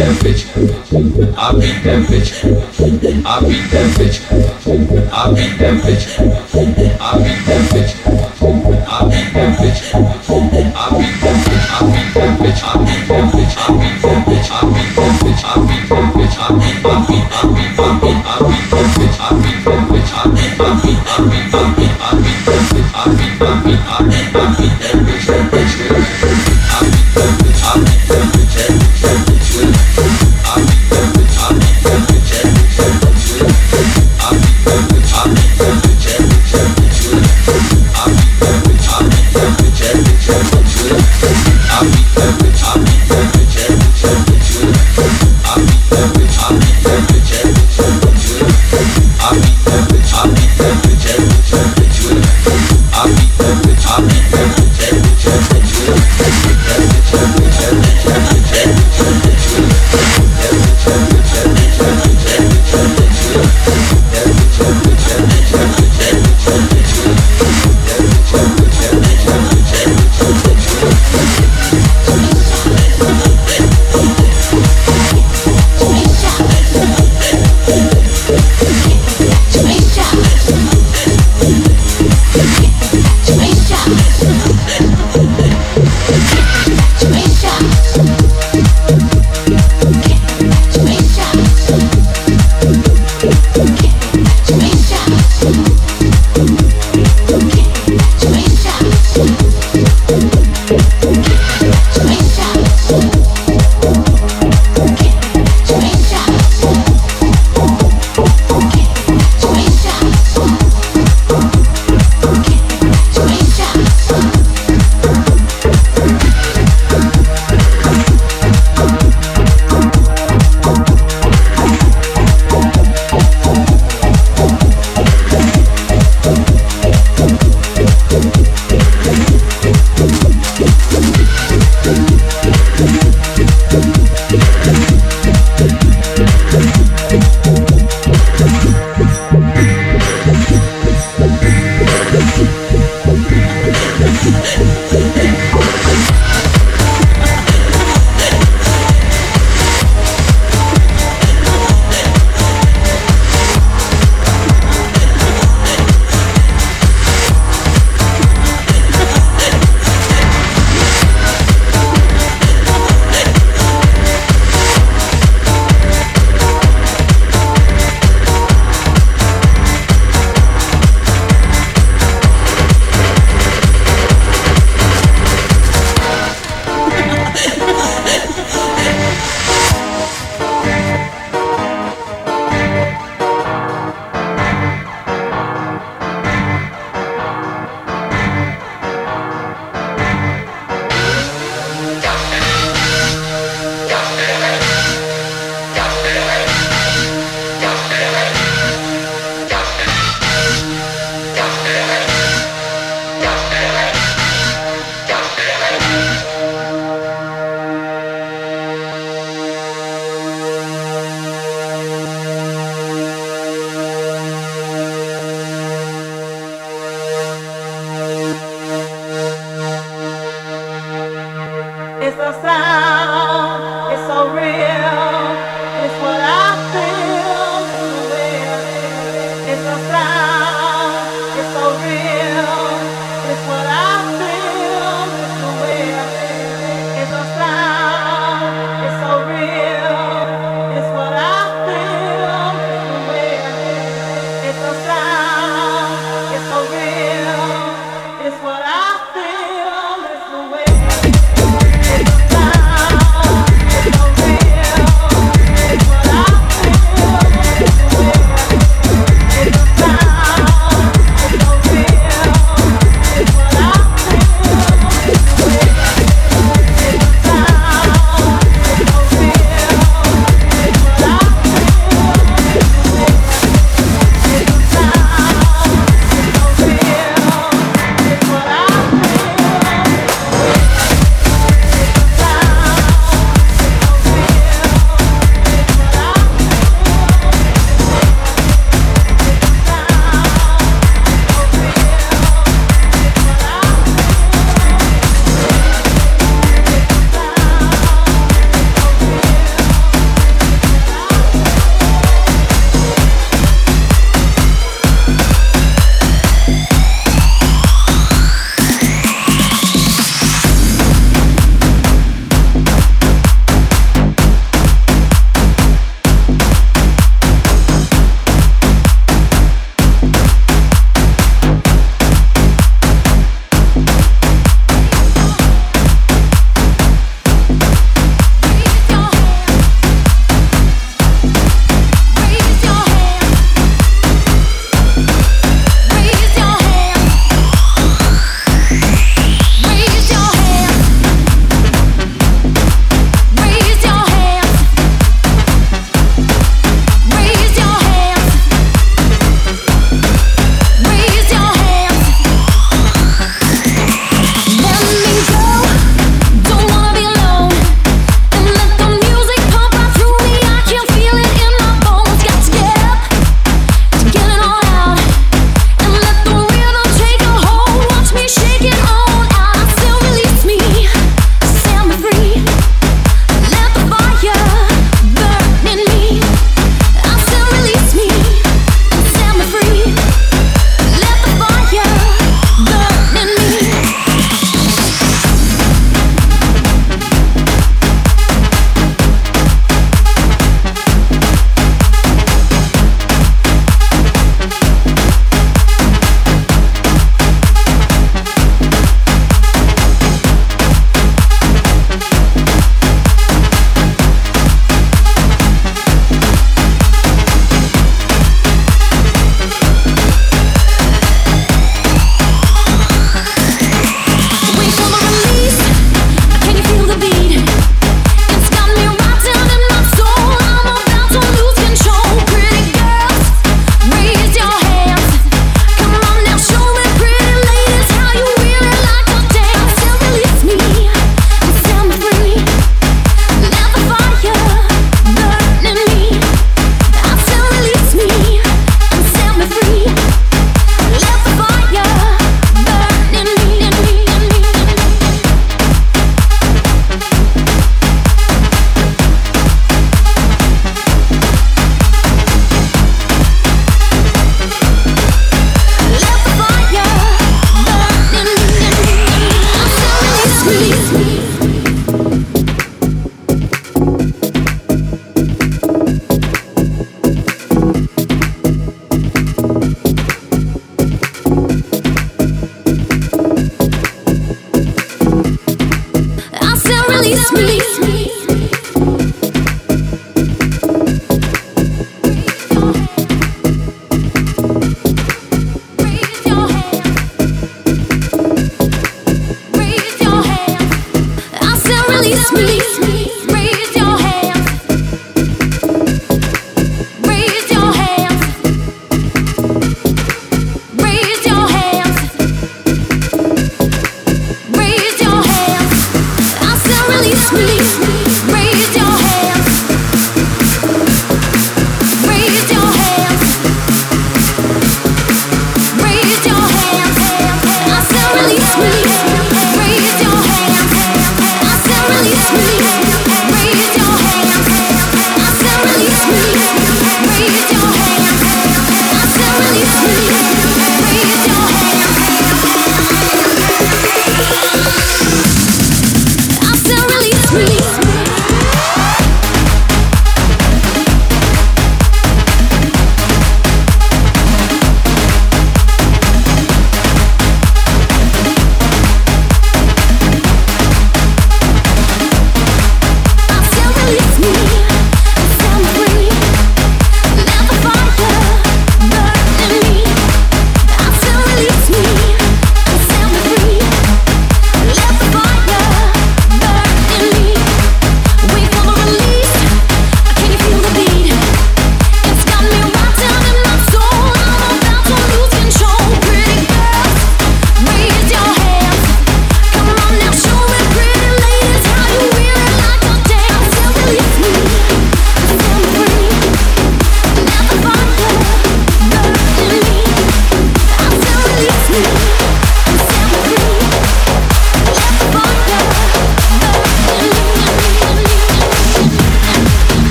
It's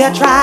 you tried,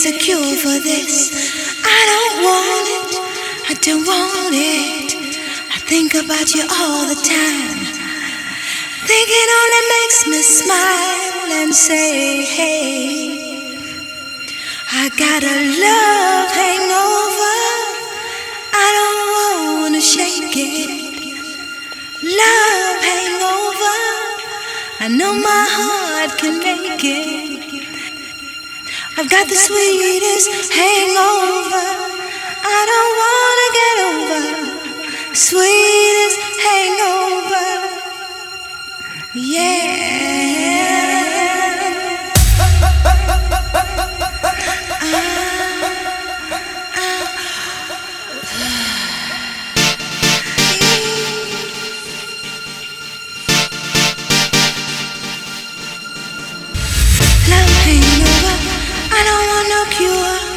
there's a cure for this, I don't want it, I don't want it. I think about you all the time. Thinking only makes me smile and say, hey, I got a love hangover. I don't wanna shake it. Love hangover. I know my heart can make it. I've got the sweetest hangover. I don't wanna get over. Sweetest hangover. Yeah. Love want cure.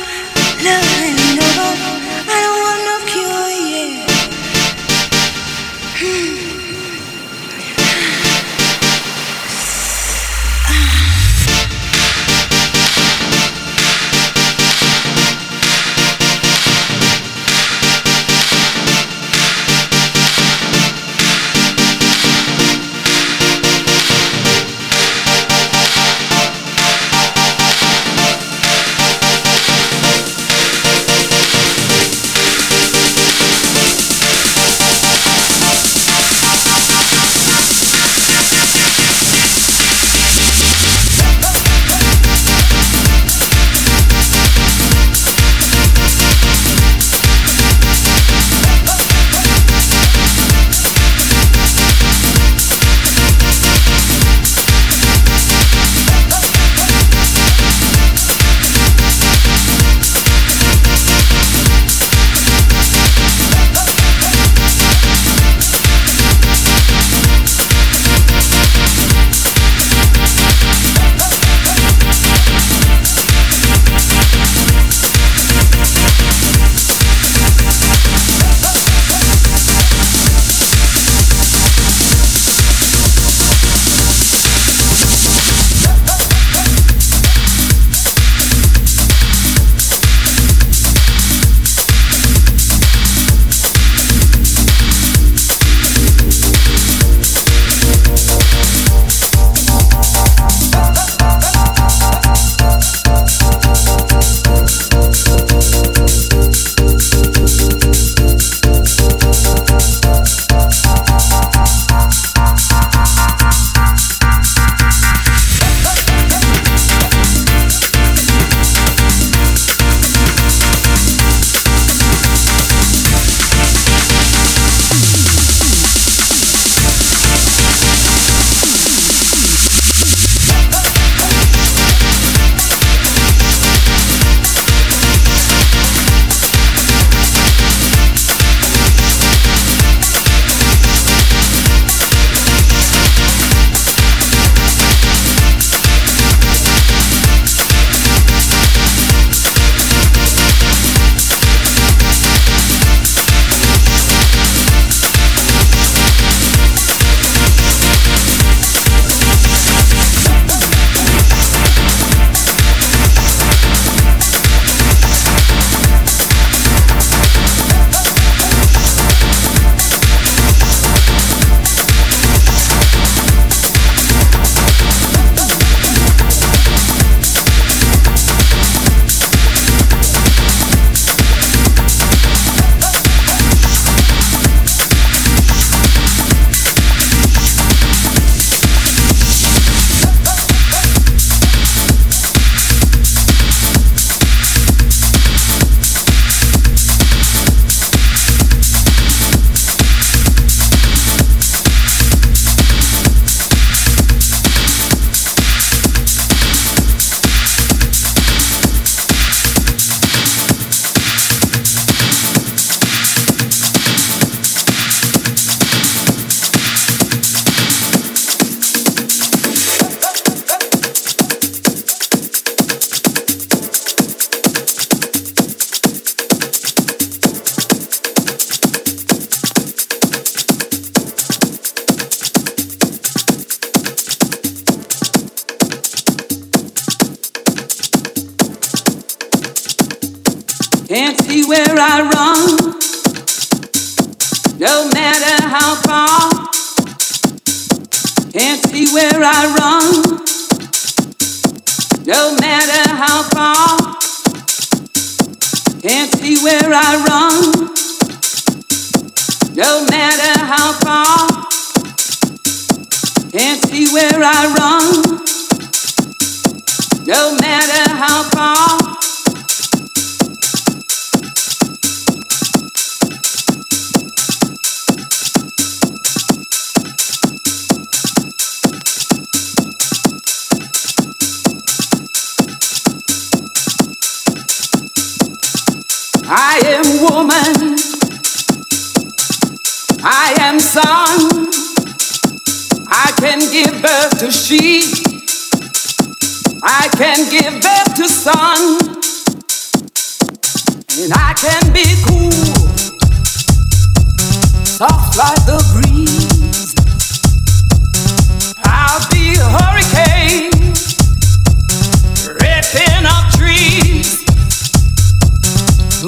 Where I run, no matter how far. Can't see where I run, no matter how far. Can't see where I run, no matter how far. Can't see where I run, no matter how far. I am woman. I am son. I can give birth to sheep. I can give birth to son. And I can be cool, soft like the breeze. I'll be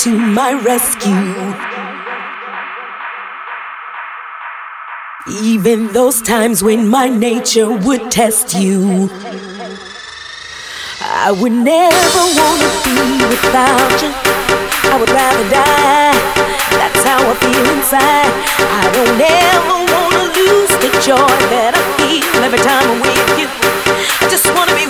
to my rescue? Even those times when my nature would test you. I would never wanna be without you. I would rather die. That's how I feel inside. I don't ever wanna lose the joy that I feel every time I'm with you. I just wanna be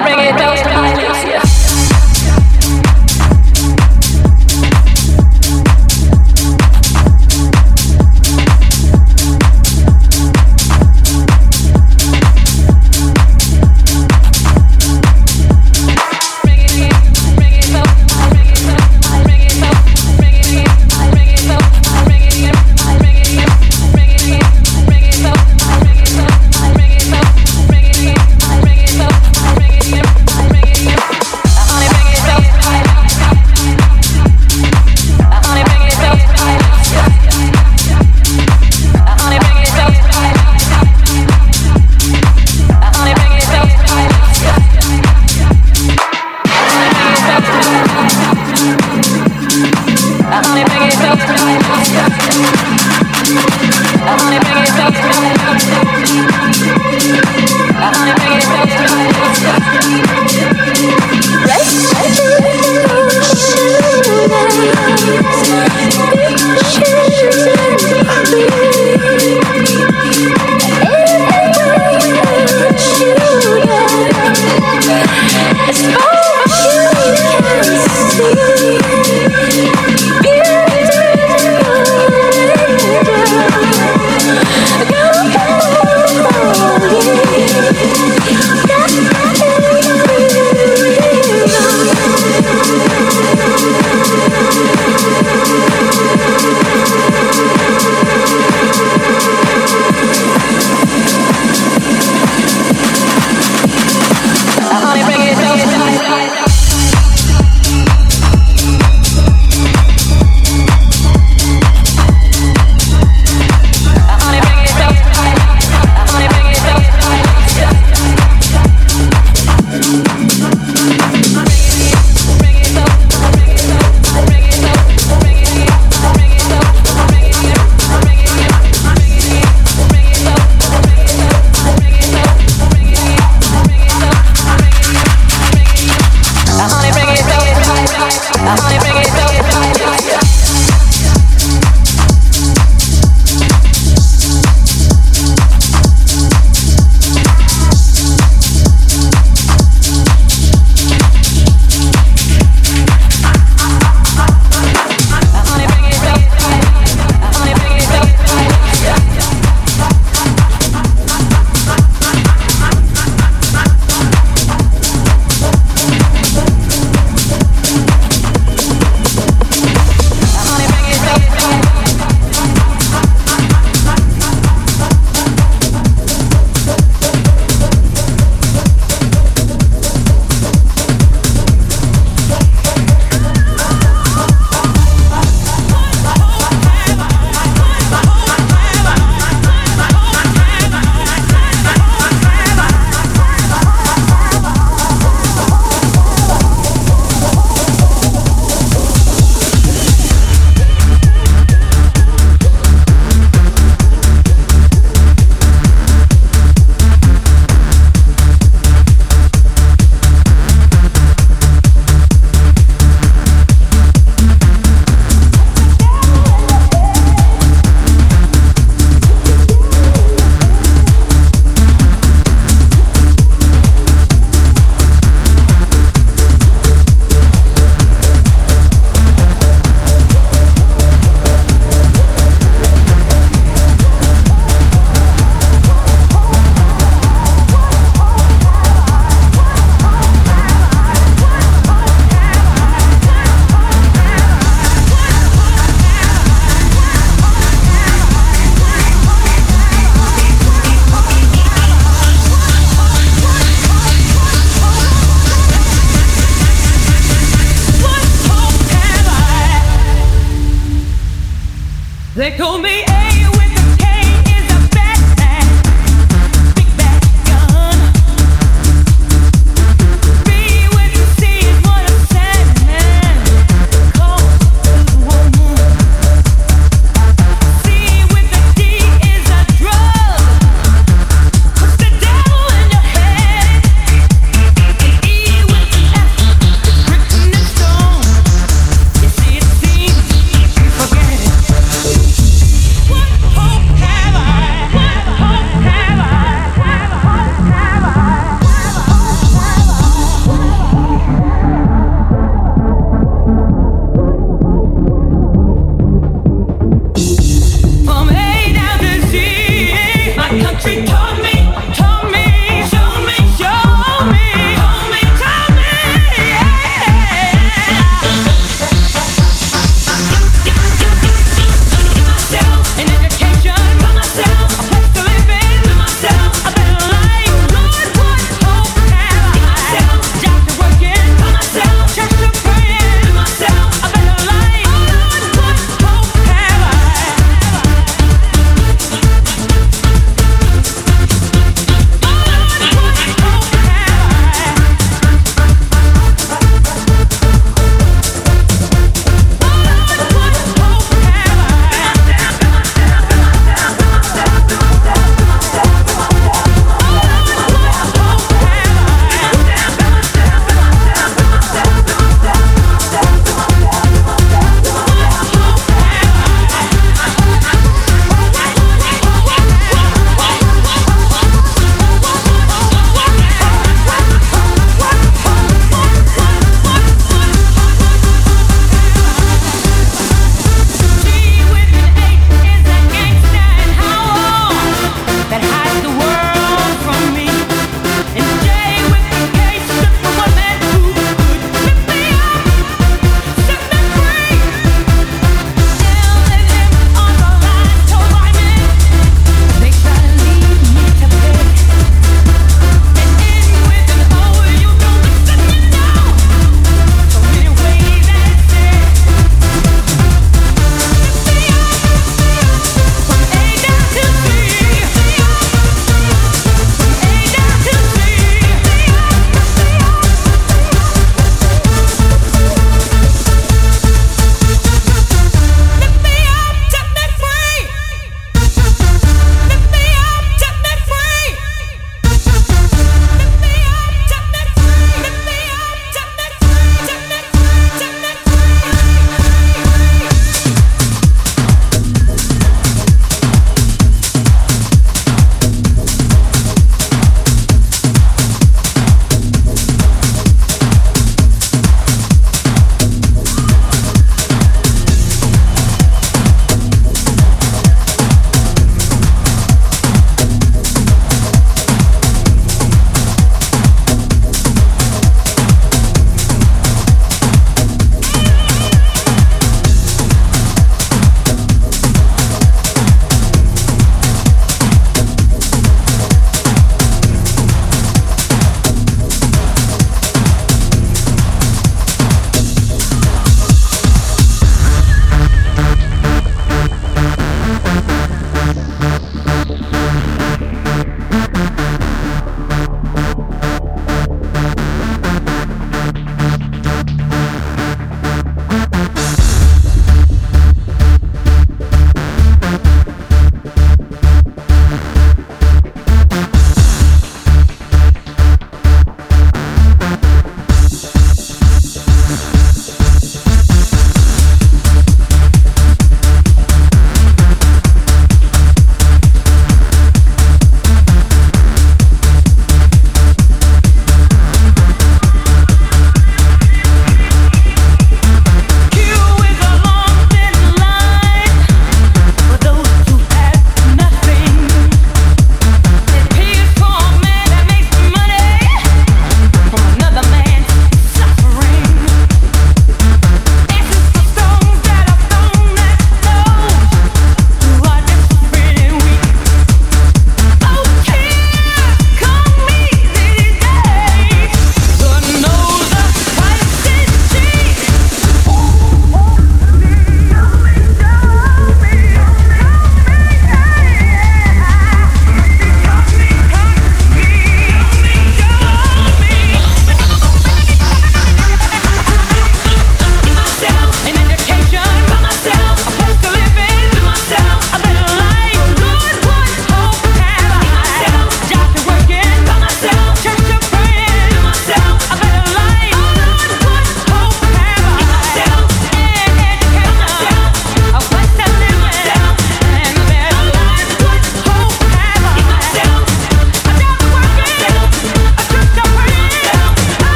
money, bring it down.